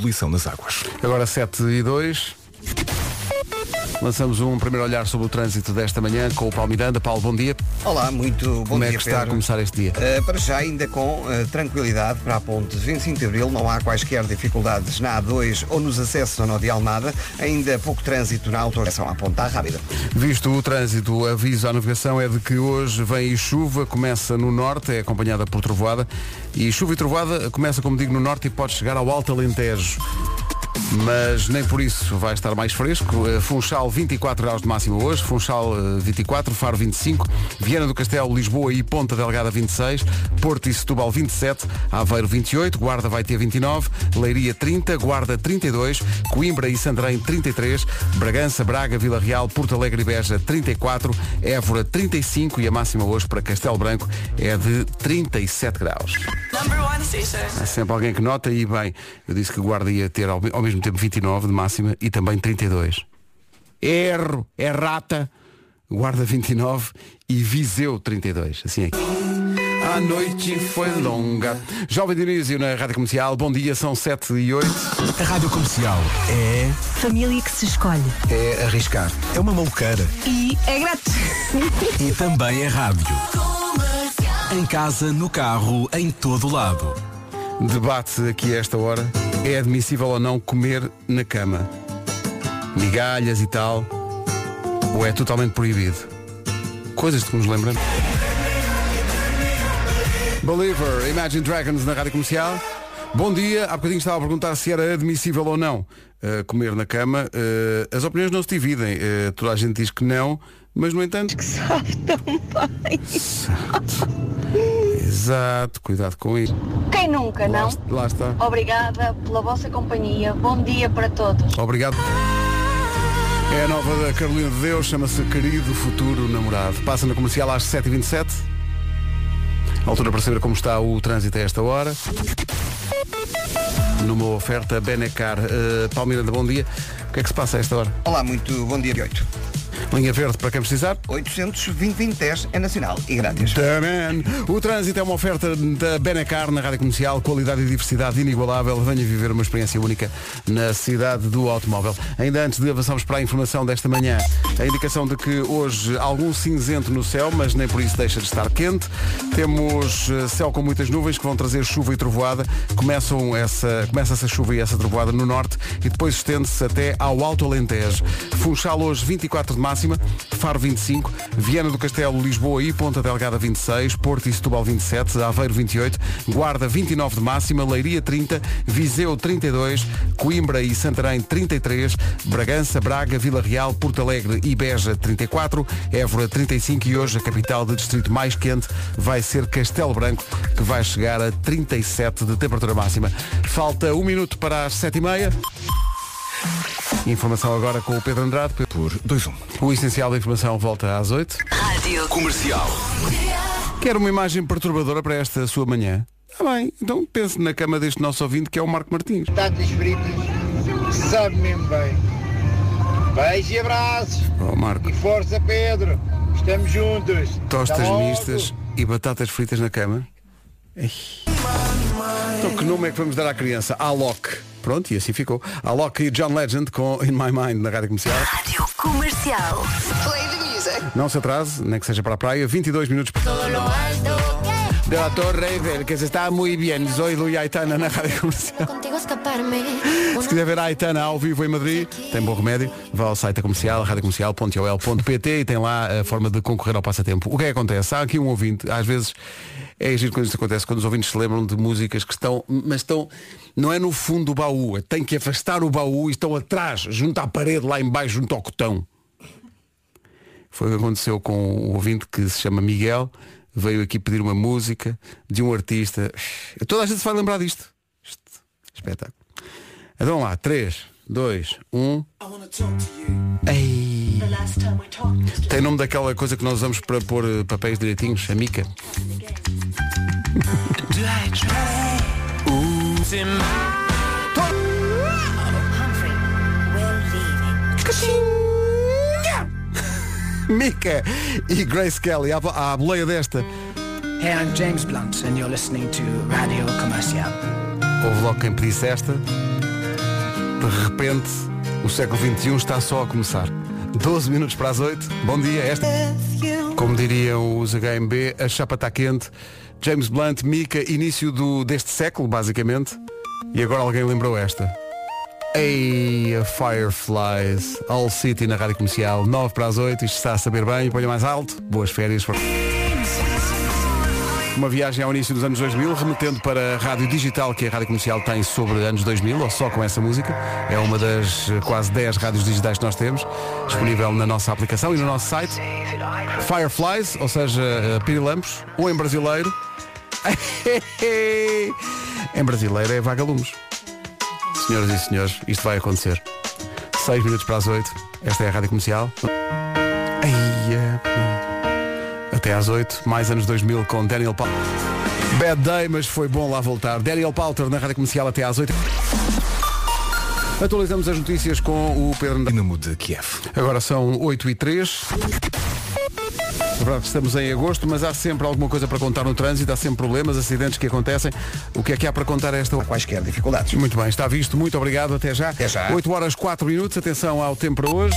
poluição nas águas. Agora 7 e 2. Lançamos um primeiro olhar sobre o trânsito desta manhã com o Paulo Miranda. Paulo, bom dia. Olá, muito bom Como dia, é que está a Pedro. começar este dia? Uh, para já, ainda com uh, tranquilidade para a ponte 25 de Abril, não há quaisquer dificuldades na A2 ou nos acessos ao nó de Almada, ainda pouco trânsito na autorização à ponta rápida. Visto o trânsito, o aviso à navegação é de que hoje vem chuva, começa no norte, é acompanhada por trovoada, e chuva e trovoada começa, como digo, no norte e pode chegar ao Alto Alentejo. Mas nem por isso vai estar mais fresco. Eh, Funchal 24 graus de máxima hoje, Funchal eh, 24, Faro 25, Viana do Castelo, Lisboa e Ponta Delgada 26, Porto e Setúbal 27, Aveiro 28, Guarda vai ter 29, Leiria 30, Guarda 32, Coimbra e Santarém 33, Bragança, Braga, Vila Real, Porto Alegre e Beja 34, Évora 35 e a máxima hoje para Castelo Branco é de 37 graus. Há sempre alguém que nota e bem, eu disse que Guarda ia ter ao, ao mesmo tempo 29 de máxima e também 32. Erro, é rata. Guarda 29 e Viseu 32. Assim é que. A noite foi longa. Jovem Dionísio na Rádio Comercial. Bom dia, são 7 e 8. A rádio comercial é, Família que se escolhe. é arriscar. É uma maluqueira. E é grátis. E também é rádio. Em casa, no carro, em todo lado. Debate aqui a esta hora. É admissível ou não comer na cama? Migalhas e tal. Ou é totalmente proibido? Coisas de que nos lembramos. Believer, Imagine Dragons na Rádio Comercial. Bom dia, há bocadinho estava a perguntar se era admissível ou não uh, comer na cama. Uh, as opiniões não se dividem. Uh, toda a gente diz que não, mas no entanto. Que sabe tão bem. Exato. Cuidado com isso. Quem nunca, Lá, não? lá está. Obrigada pela vossa companhia. Bom dia para todos. Obrigado. É a nova da Carolina de Deus, chama-se Querido Futuro Namorado. Passa na comercial às 7h27. Altura para saber como está o trânsito a esta hora. Numa oferta Benecar. Uh, Palmeiranda, bom dia. O que é que se passa a esta hora? Olá, muito bom dia de 8. Linha verde para quem precisar. 820 é nacional e grátis. Também. O trânsito é uma oferta da Benecar na Rádio Comercial, qualidade e diversidade inigualável. Venha viver uma experiência única na cidade do automóvel. Ainda antes de avançarmos para a informação desta manhã, a indicação de que hoje algum cinzento no céu, mas nem por isso deixa de estar quente. Temos eh, céu com muitas nuvens que vão trazer chuva e trovoada. Começam essa, começa essa chuva e essa trovoada no norte e depois estende-se até ao Alto Alentejo. Funchal hoje 24 de máxima, Faro 25, Viana do Castelo, Lisboa e Ponta Delgada 26, Porto e Setúbal 27, Aveiro 28, Guarda 29 de máxima, Leiria 30, Viseu 32, Coimbra e Santarém 33, Bragança, Braga, Vila Real, Porto Alegre e Beja 34, Évora 35 e hoje a capital de distrito mais quente vai ser Castelo Branco, que vai chegar a 37 de temperatura máxima. Falta um minuto para as 7h30. Informação agora com o Pedro Andrade. Por 2-1. O essencial da informação volta às 8. Rádio. Comercial. Quer uma imagem perturbadora para esta sua manhã? Ah bem, então pense na cama deste nosso ouvinte que é o Marco Martins. Batatas fritas, sabe mesmo bem. Beijos e abraços. Oh Marco, E força Pedro. Estamos juntos. tostas logo. mistas e batatas fritas na cama? Ei. Então que nome é que vamos dar à criança? Alok. Pronto, e assim ficou. Alok e John Legend com In My Mind na Rádio Comercial. Rádio Comercial. Não se atrase, nem que seja para a praia. 22 minutos de la Torre Eiffel, que se está muito bem. Soy Luis Aitana na Rádio Comercial. Se quiser ver a Aitana ao vivo em Madrid, tem bom remédio, vá ao site da comercial, radiocomercial.ol.pt e tem lá a forma de concorrer ao passatempo. O que é que acontece? Há aqui um ouvinte, às vezes é giro quando isto acontece, quando os ouvintes se lembram de músicas que estão, mas estão, não é no fundo do baú, é- tem que afastar o baú e estão atrás, junto à parede, lá embaixo, junto ao cotão. Foi o que aconteceu com o ouvinte que se chama Miguel, veio aqui pedir uma música de um artista. Toda a gente se vai lembrar disto. Isto, espetáculo. Então vamos lá, 3, 2, 1. Ei. Tem nome daquela coisa que nós usamos para pôr eh, papéis direitinhos, a mica. Mica e Grace Kelly, à, à boleia desta. Hey, I'm James Blunt, and you're listening to Radio Commercial. Houve logo quem pedisse esta. De repente, o século XXI está só a começar. 12 minutos para as 8. Bom dia. Esta, como diriam os HMB, a chapa está quente. James Blunt, Mika, início do, deste século, basicamente. E agora alguém lembrou esta. Ei, a Fireflies, All City na rádio comercial, 9 para as 8. Isto está a saber bem, ponha mais alto. Boas férias. Uma viagem ao início dos anos 2000, remetendo para a rádio digital que a rádio comercial tem sobre anos 2000, ou só com essa música. É uma das eh, quase 10 rádios digitais que nós temos, disponível na nossa aplicação e no nosso site. Fireflies, ou seja, eh, pirilampos, ou em brasileiro. em brasileiro é vagalumes. Senhoras e senhores, isto vai acontecer. 6 minutos para as 8. Esta é a rádio comercial. Eia, até às 8, mais anos 2000 com Daniel Paulo. Bad day, mas foi bom lá voltar. Daniel Palter na rádio comercial até às 8. Atualizamos as notícias com o Pedro Dinamo de Kiev. Agora são 8 e 3. É estamos em agosto, mas há sempre alguma coisa para contar no trânsito, há sempre problemas, acidentes que acontecem. O que é que há para contar a esta hora? Quaisquer dificuldades. Muito bem, está visto. Muito obrigado. Até já. Até já. 8 horas 4 minutos. Atenção ao tempo para hoje.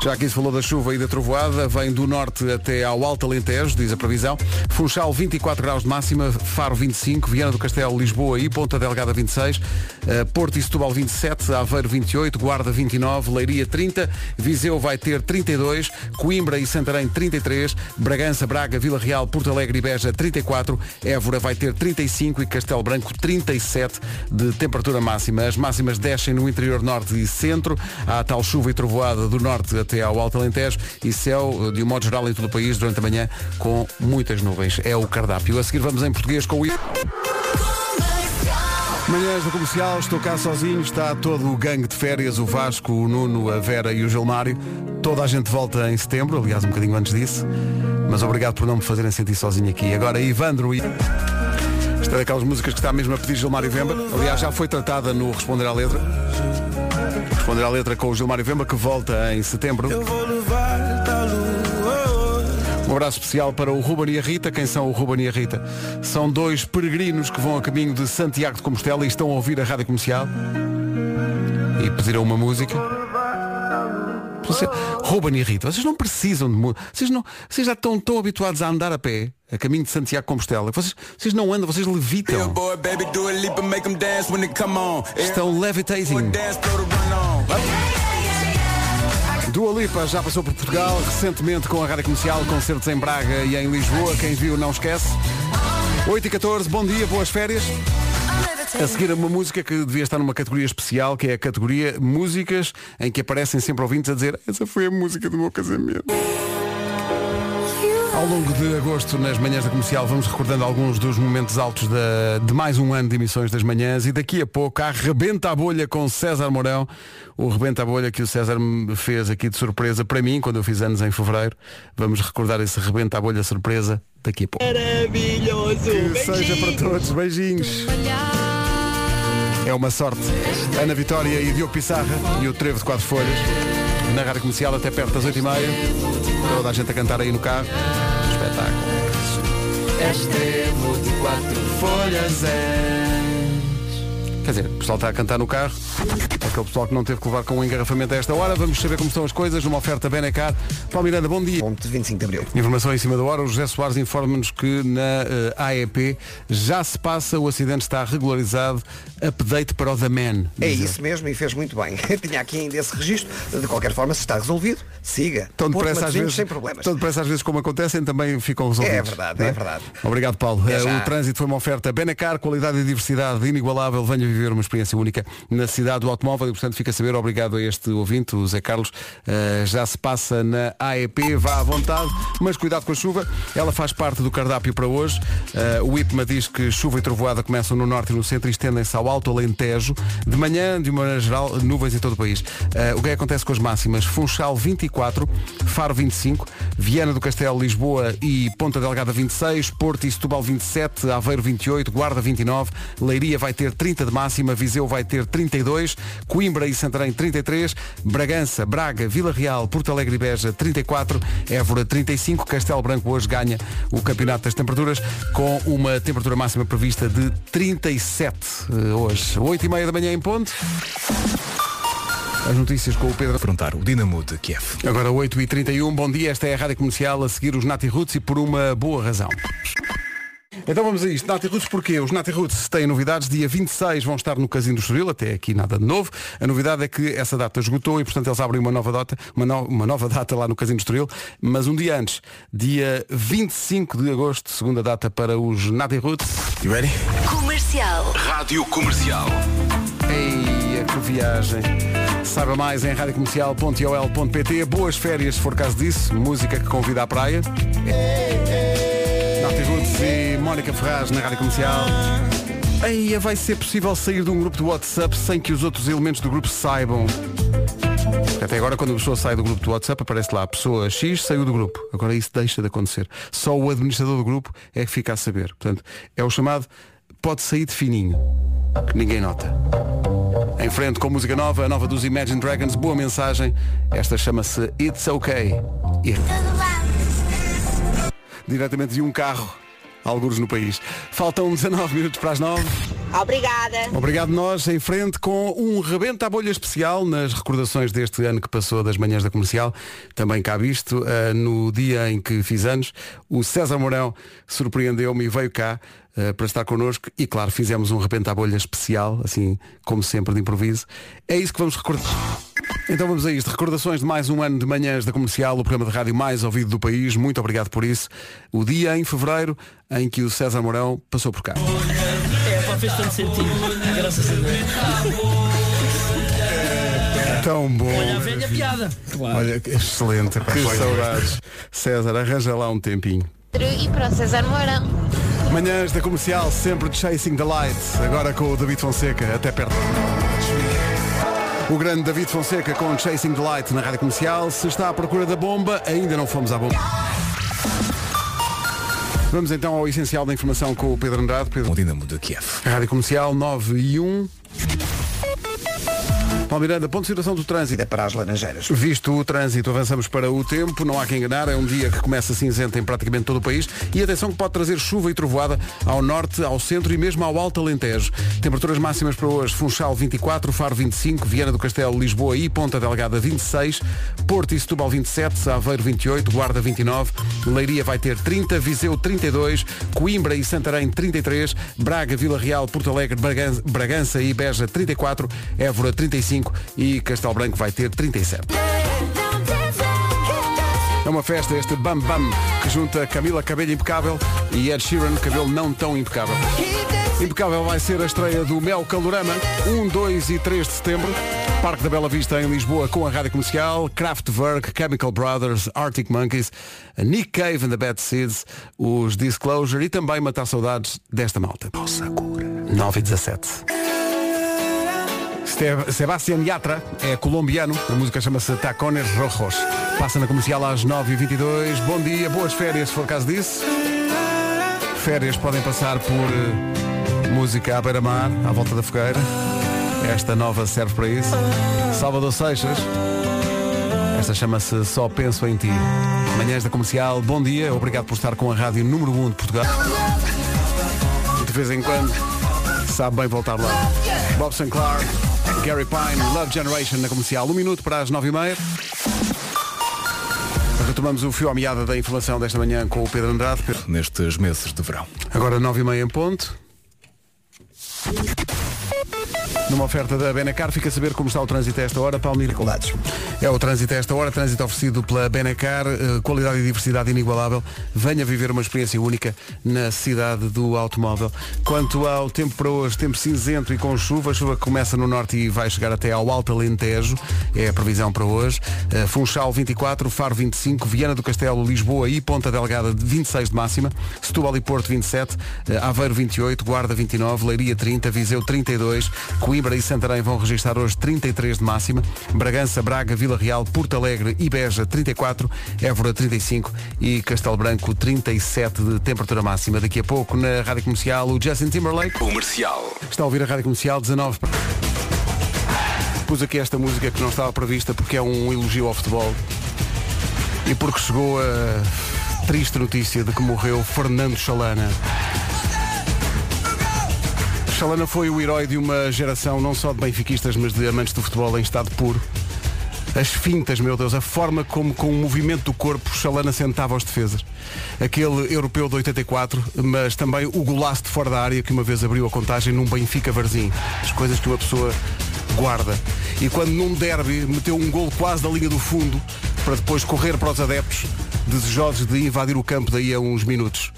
Já aqui se falou da chuva e da trovoada, vem do norte até ao Alto Alentejo, diz a previsão. Funchal 24 graus de máxima, Faro 25, Viana do Castelo, Lisboa e Ponta Delgada 26, eh, Porto e Setúbal 27, Aveiro 28, Guarda 29, Leiria 30, Viseu vai ter 32, Coimbra e Santarém 33, Bragança, Braga, Vila Real, Porto Alegre e Beja 34, Évora vai ter 35 e Castelo Branco 37 de temperatura máxima. As máximas descem no interior norte e centro, há tal chuva e trovoada do norte até ao Alto Alentejo e céu, de um modo geral, em todo o país durante a manhã com muitas nuvens. É o cardápio. A seguir vamos em português com o. Manhãs da Comercial, estou cá sozinho, está todo o gangue de férias, o Vasco, o Nuno, a Vera e o Gilmário. Toda a gente volta em setembro, aliás um bocadinho antes disso. Mas obrigado por não me fazerem sentir sozinho aqui. Agora Ivandro e... Esta é daquelas músicas que está mesmo a pedir Gilmário Vemba. Aliás, já foi tratada no Responder à Letra. Responder à letra com o Gilmário Vemba, que volta em setembro. Um abraço especial para o Ruben e a Rita. Quem são o Ruben e a Rita? São dois peregrinos que vão a caminho de Santiago de Compostela e estão a ouvir a rádio comercial e pediram uma música. Você, Ruben e Rita, vocês não precisam de música. Vocês, não, vocês já estão tão habituados a andar a pé, a caminho de Santiago de Compostela. Vocês, vocês não andam, vocês levitam. Estão levitating. Dua Lipa já passou por Portugal, recentemente com a rádio comercial, concertos em Braga e em Lisboa. Quem viu não esquece. 8 e 14, bom dia, boas férias. A seguir uma música que devia estar numa categoria especial, que é a categoria músicas em que aparecem sempre ouvintes a dizer essa foi a música do meu casamento. Ao longo de agosto, nas manhãs da comercial, vamos recordando alguns dos momentos altos da- de mais um ano de emissões das manhãs e daqui a pouco há Rebenta a Bolha com César Mourão, o Rebenta a Bolha que o César me fez aqui de surpresa para mim, quando eu fiz anos em fevereiro. Vamos recordar esse Rebenta a Bolha surpresa daqui a pouco. Maravilhoso! Que seja para todos, beijinhos. É uma sorte. Ana Vitória e Diogo Pissarra e o Trevo de Quatro Folhas. Na rádio comercial até perto das 8h30. Toda a gente a cantar aí no carro. Espetáculo. Extremo de quatro folhas é. Quer dizer, o pessoal está a cantar no carro. Aquele pessoal que não teve que levar com um engarrafamento a esta hora. Vamos saber como estão as coisas. Uma oferta Benecar. Paulo Miranda, bom dia. Ponte 25 de Abril. Informação em cima da hora, o José Soares informa-nos que na eh, AEP já se passa, o acidente está regularizado, update para o The Man. É isso mesmo e fez muito bem. Tinha aqui ainda esse registro. De qualquer forma, se está resolvido, siga. Tão depressa às vezes, sem problemas. tão depressa às vezes como acontecem, também ficam resolvidos. É verdade, não é verdade. Obrigado, Paulo. Já. O trânsito foi uma oferta Benacar, qualidade e diversidade inigualável. Venha viver uma experiência única na cidade do automóvel e, portanto, fica a saber, obrigado a este ouvinte, o Zé Carlos. Eh, já se passa na AEP, vá à vontade, mas cuidado com a chuva. Ela faz parte do cardápio para hoje. Eh, o IPMA diz que chuva e trovoada começam no norte e no centro e estendem-se ao Alto Alentejo. De manhã, de uma maneira geral, nuvens em todo o país. Eh, o que é que acontece com as máximas? Funchal 24, Faro 25, Viana do Castelo, Lisboa e Ponta Delgada 26, Porto e Setúbal 27, Aveiro 28, Guarda 29, Leiria vai ter 30 de máxima. Máxima, Viseu vai ter 32, Coimbra e Santarém 33, Bragança, Braga, Vila Real, Porto Alegre e Beja 34, Évora 35, Castelo Branco hoje ganha o campeonato das temperaturas com uma temperatura máxima prevista de 37 eh, hoje. 8 e meia da manhã em ponto. As notícias com o Pedro. Afrontar o Dinamo de Kiev. Agora 8h31, bom dia, esta é a Rádio Comercial a seguir os Nati Roots e por uma boa razão. Então vamos a isto. Nati Roots porquê? Os Nati Roots têm novidades. Dia 26 vão estar no Casino do Estoril, até aqui nada de novo. A novidade é que essa data esgotou e, portanto, eles abrem uma nova data, uma, no- uma nova data lá no Casino do Estoril. Mas um dia antes, dia 25 de agosto, segunda data para os Nati Roots. You ready? Comercial. Rádio Comercial. Ei, que viagem. Saiba mais em radiocomercial.ol.pt. Boas férias, se for caso disso. Música que convida à praia. Nati Roots e Mónica Ferraz na Rádio Comercial. Aí vai ser possível sair de um grupo de WhatsApp sem que os outros elementos do grupo saibam. Até agora, quando a pessoa sai do grupo do WhatsApp, aparece lá, a pessoa X saiu do grupo. Agora isso deixa de acontecer. Só o administrador do grupo é que fica a saber. Portanto, é o chamado pode sair de fininho, que ninguém nota. Em frente com música nova, a nova dos Imagine Dragons, boa mensagem. Esta chama-se It's Okay. Diretamente de um carro, alguns no país. Faltam 19 minutos para as 9. Obrigada. Obrigado nós, em frente com um rebento à bolha especial nas recordações deste ano que passou das manhãs da comercial. Também cabe isto, eh, no dia em que fiz anos, o César Mourão surpreendeu-me e veio cá eh, para estar connosco e claro, fizemos um rebento à bolha especial, assim como sempre de improviso. É isso que vamos recordar. Então vamos a isto. Recordações de mais um ano de manhãs da comercial, o programa de rádio mais ouvido do país. Muito obrigado por isso. O dia em fevereiro em que o César Mourão passou por cá. É, pá, fez tanto sentido. Graças a Deus. Tão bom. Olha a velha piada. Olha, que excelente, que saudades. César, arranja lá um tempinho. E para o César Mourão. Manhãs da comercial, sempre Chasing the Light, agora com o David Fonseca, até perto. O grande David Fonseca com Chasing the Light na rádio comercial. Se está à procura da bomba, ainda não fomos à bomba. Vamos então ao essencial da informação com o Pedro Andrade. Pedro, O Dinamo de Kiev. rádio comercial 9 e 1. Paulo Miranda, ponto de situação do trânsito. É para as Laranjeiras. Visto o trânsito, avançamos para o tempo, não há que enganar, é um dia que começa cinzento em praticamente todo o país e atenção que pode trazer chuva e trovoada ao norte, ao centro e mesmo ao Alto Alentejo. Temperaturas máximas para hoje, Funchal 24, Faro 25, Viana do Castelo, Lisboa e Ponta Delgada 26, Porto e Setúbal 27, Aveiro 28, Guarda 29, Leiria vai ter 30, Viseu 32, Coimbra e Santarém 33, Braga, Vila Real, Porto Alegre, Bragança, e Beja 34, Évora 35 e Castelo Branco vai ter 37. É uma festa este Bam Bam que junta Camila Cabello Impecável e Ed Sheeran Cabelo Não Tão Impecável. Impecável vai ser a estreia do Mel Calorama 1, 2 e 3 de setembro. Parque da Bela Vista em Lisboa com a Rádio Comercial, Kraftwerk, Chemical Brothers, Arctic Monkeys, Nick Cave and the Bad Seeds, os Disclosure e também matar saudades desta malta. 9 e 17. Sebastián Yatra é colombiano, a música chama-se Tacones Rojos. Passa na comercial às 9h22. Bom dia, boas férias se for caso disso. Férias podem passar por eh, música à beira-mar, à volta da fogueira. Esta nova serve para isso. Salvador Seixas. Esta chama-se Só Penso em Ti. Manhãs da comercial, bom dia, obrigado por estar com a rádio número 1 de Portugal. De vez em quando, sabe bem voltar lá. Bob Sinclair, Gary Pine, Love Generation na comercial. Um minuto para as nove e meia. Retomamos o fio à meada da informação desta manhã com o Pedro Andrade. Pedro, Nestes meses de verão. Agora nove e meia em ponto. Numa oferta da Benacar, fica a saber como está o trânsito a esta hora, Palmira. Dificuldades. É o trânsito a esta hora, trânsito oferecido pela Benacar, eh, qualidade e diversidade inigualável. Venha viver uma experiência única na cidade do automóvel. Quanto ao tempo para hoje, tempo cinzento e com chuva, a chuva começa no norte e vai chegar até ao Alto Alentejo, é a previsão para hoje. Eh, Funchal 24, Faro 25, Viana do Castelo, Lisboa e Ponta Delgada de 26 de máxima, Setúbal e Porto 27, eh, Aveiro 28, Guarda 29, Leiria 30, Viseu 32, Coimbra Coimbra e Santarém vão registrar hoje 33 de máxima. Bragança, Braga, Vila Real, Porto Alegre e Beja 34, Évora 35 e Castelo Branco 37 de temperatura máxima. Daqui a pouco na Rádio Comercial o Justin Timberlake. Comercial. Está a ouvir a Rádio Comercial 19. Pus aqui esta música que não estava prevista porque é um elogio ao futebol e porque chegou a triste notícia de que morreu Fernando Chalana. Chalana foi o herói de uma geração não só de benfiquistas, mas de amantes do futebol em estado puro. As fintas, meu Deus, a forma como com o movimento do corpo Chalana sentava os defesas. Aquele europeu de 84, mas também o golaço de fora da área que uma vez abriu a contagem num Benfica Varzim. As coisas que uma pessoa guarda. E quando num derby meteu um gol quase da linha do fundo para depois correr para os adeptos, desejosos de invadir o campo daí a uns minutos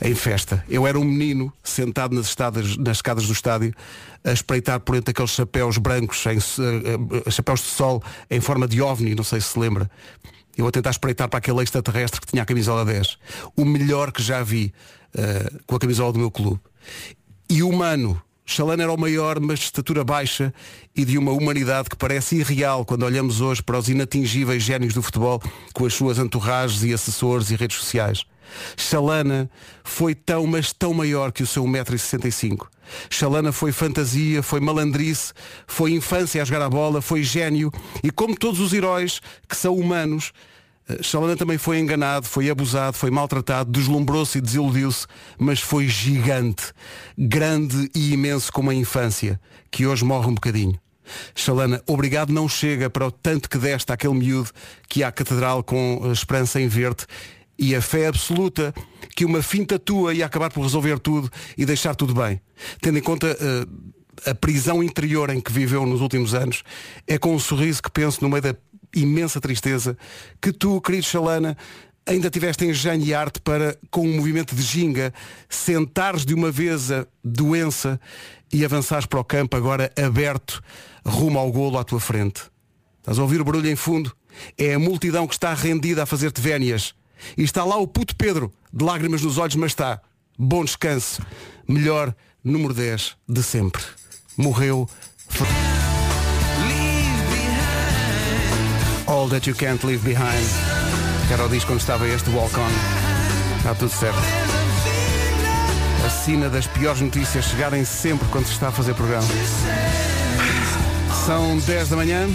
em festa. Eu era um menino sentado nas, estadas, nas escadas do estádio a espreitar por entre aqueles chapéus brancos, em, uh, uh, chapéus de sol em forma de ovni, não sei se se lembra. Eu a tentar espreitar para aquele extraterrestre que tinha a camisola 10. O melhor que já vi uh, com a camisola do meu clube. E humano. Chalana era o maior, mas de estatura baixa e de uma humanidade que parece irreal quando olhamos hoje para os inatingíveis génios do futebol com as suas entorragens e assessores e redes sociais. Chalana foi tão, mas tão maior que o seu 1,65m. Chalana foi fantasia, foi malandrice, foi infância a jogar a bola, foi gênio e como todos os heróis que são humanos, Chalana também foi enganado, foi abusado, foi maltratado, deslumbrou-se e desiludiu-se, mas foi gigante, grande e imenso como a infância, que hoje morre um bocadinho. Chalana, obrigado não chega para o tanto que deste àquele miúdo que há a catedral com esperança em verde e a fé absoluta que uma finta tua ia acabar por resolver tudo e deixar tudo bem. Tendo em conta uh, a prisão interior em que viveu nos últimos anos, é com um sorriso que penso no meio da imensa tristeza que tu, querido Chalana, ainda tiveste engenho e arte para, com um movimento de ginga, sentares de uma vez a doença e avançares para o campo agora aberto rumo ao golo à tua frente. Estás a ouvir o barulho em fundo? É a multidão que está rendida a fazer-te vénias. E está lá o puto Pedro, de lágrimas nos olhos, mas está. Bom descanso. Melhor número 10 de sempre. Morreu. All That You Can't Leave Behind. Era o disco quando estava este Walk On. Está tudo certo. A sina das piores notícias chegarem sempre quando se está a fazer programa. São 10 da manhã.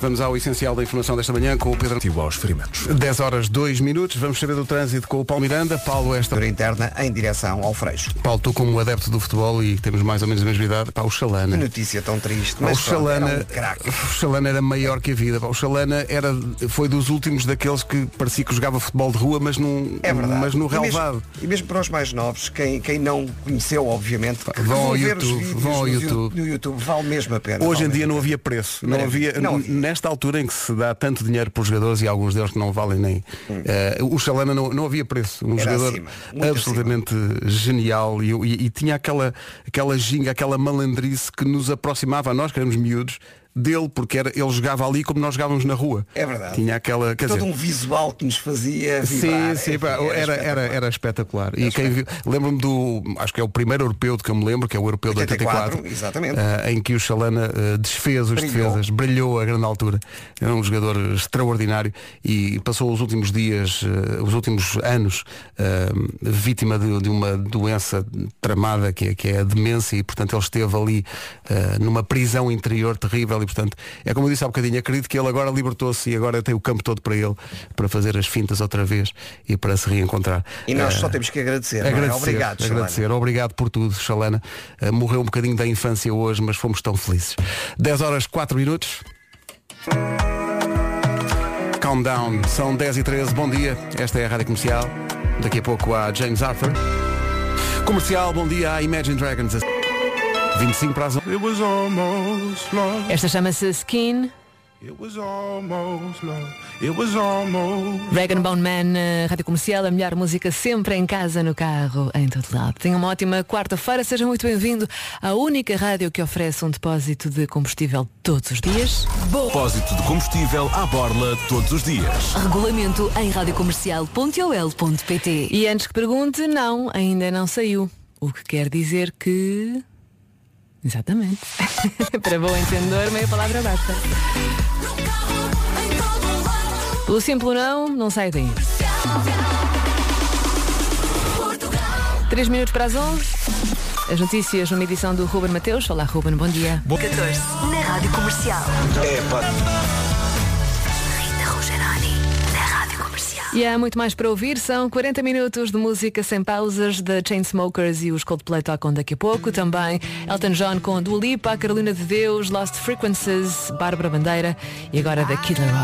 Vamos ao essencial da informação desta manhã com o Pedro. Igual aos ferimentos. 10 horas 2 minutos. Vamos saber do trânsito com o Paulo Miranda. Paulo, esta. interna em direção ao Freixo. Paulo, tu como adepto do futebol e temos mais ou menos a mesma idade, pá, o Chalana. Que notícia tão triste. o Mas pronto, era Chalana, um o Chalana era maior que a vida. pá. O Chalana era, foi dos últimos daqueles que parecia que jogava futebol de rua, mas, num, É verdade. mas no E relevado. E mesmo, para os mais novos, quem, quem não conheceu, obviamente, que vão ao YouTube, vão ao no, YouTube. no YouTube, vale mesmo a pena. Hoje em dia não havia preço. Não havia, Não havia. Nesta altura em que se dá tanto dinheiro para os jogadores e alguns deles que não valem nem. eh, o Chalana não, não havia preço. Um Hum. Era jogador acima, absolutamente genial e, e- e tinha aquela, aquela ginga, aquela malandrice que nos aproximava a nós, que éramos miúdos, dele, porque era, ele jogava ali como nós jogávamos na rua. É verdade. Tinha aquela. Quer Todo dizer, um visual que nos fazia Sim, vibrar. sim, pá, era, era, espetacular. era espetacular. E quem viu, lembro-me do, acho que é o primeiro europeu de que eu me lembro, que é o europeu de 84, 84, exatamente. ah, em que o Chalana ah, desfez os Brilhou. defesas, brilhou a grande altura. Era um jogador extraordinário e passou os últimos dias, ah, os últimos anos, vítima de, de uma doença tramada que é, que é a demência e portanto ele esteve ali numa prisão interior terrível e portanto é como eu disse há bocadinho, acredito que ele agora libertou-se e agora tem o campo todo para ele, para fazer as fintas outra vez e para se reencontrar. E nós Ah, só temos que agradecer. é? Agradecer, Obrigado, Chalana. agradecer. Obrigado por tudo, Chalana. Uh, morreu um bocadinho da infância hoje, mas fomos tão felizes. 10 horas 4 minutos. Calm down. São 10 e 13. Bom dia. Esta é a Rádio Comercial. Daqui a pouco há James Arthur. Comercial, bom dia à Imagine Dragons. 25 para as 11. Esta chama-se Skin Dragon Bone Man, eh, Rádio Comercial, a melhor música sempre em casa, no carro, em todo lado. Tenha uma ótima quarta-feira, seja muito bem-vindo à única rádio que oferece um depósito de combustível todos os dias. Depósito de combustível à borla todos os dias. Regulamento em radiocomercial.ol.pt E antes que pergunte, não, ainda não saiu. O que quer dizer que. Exatamente. Para bom entendedor, meia palavra basta. Pelo simples não, não sai daí. 3 minutos para as 11. As notícias numa edição do Ruben Mateus. Olá, Ruben, bom dia. 14 na Rádio Comercial. Rita E há muito mais para ouvir. São 40 minutos de música sem pausas da Chainsmokers e os Coldplay tocam daqui a pouco. Também Elton John com Dua Lipa, Carolina de Deus, Lost Frequencies, Bárbara Bandeira e agora da Killer Rock.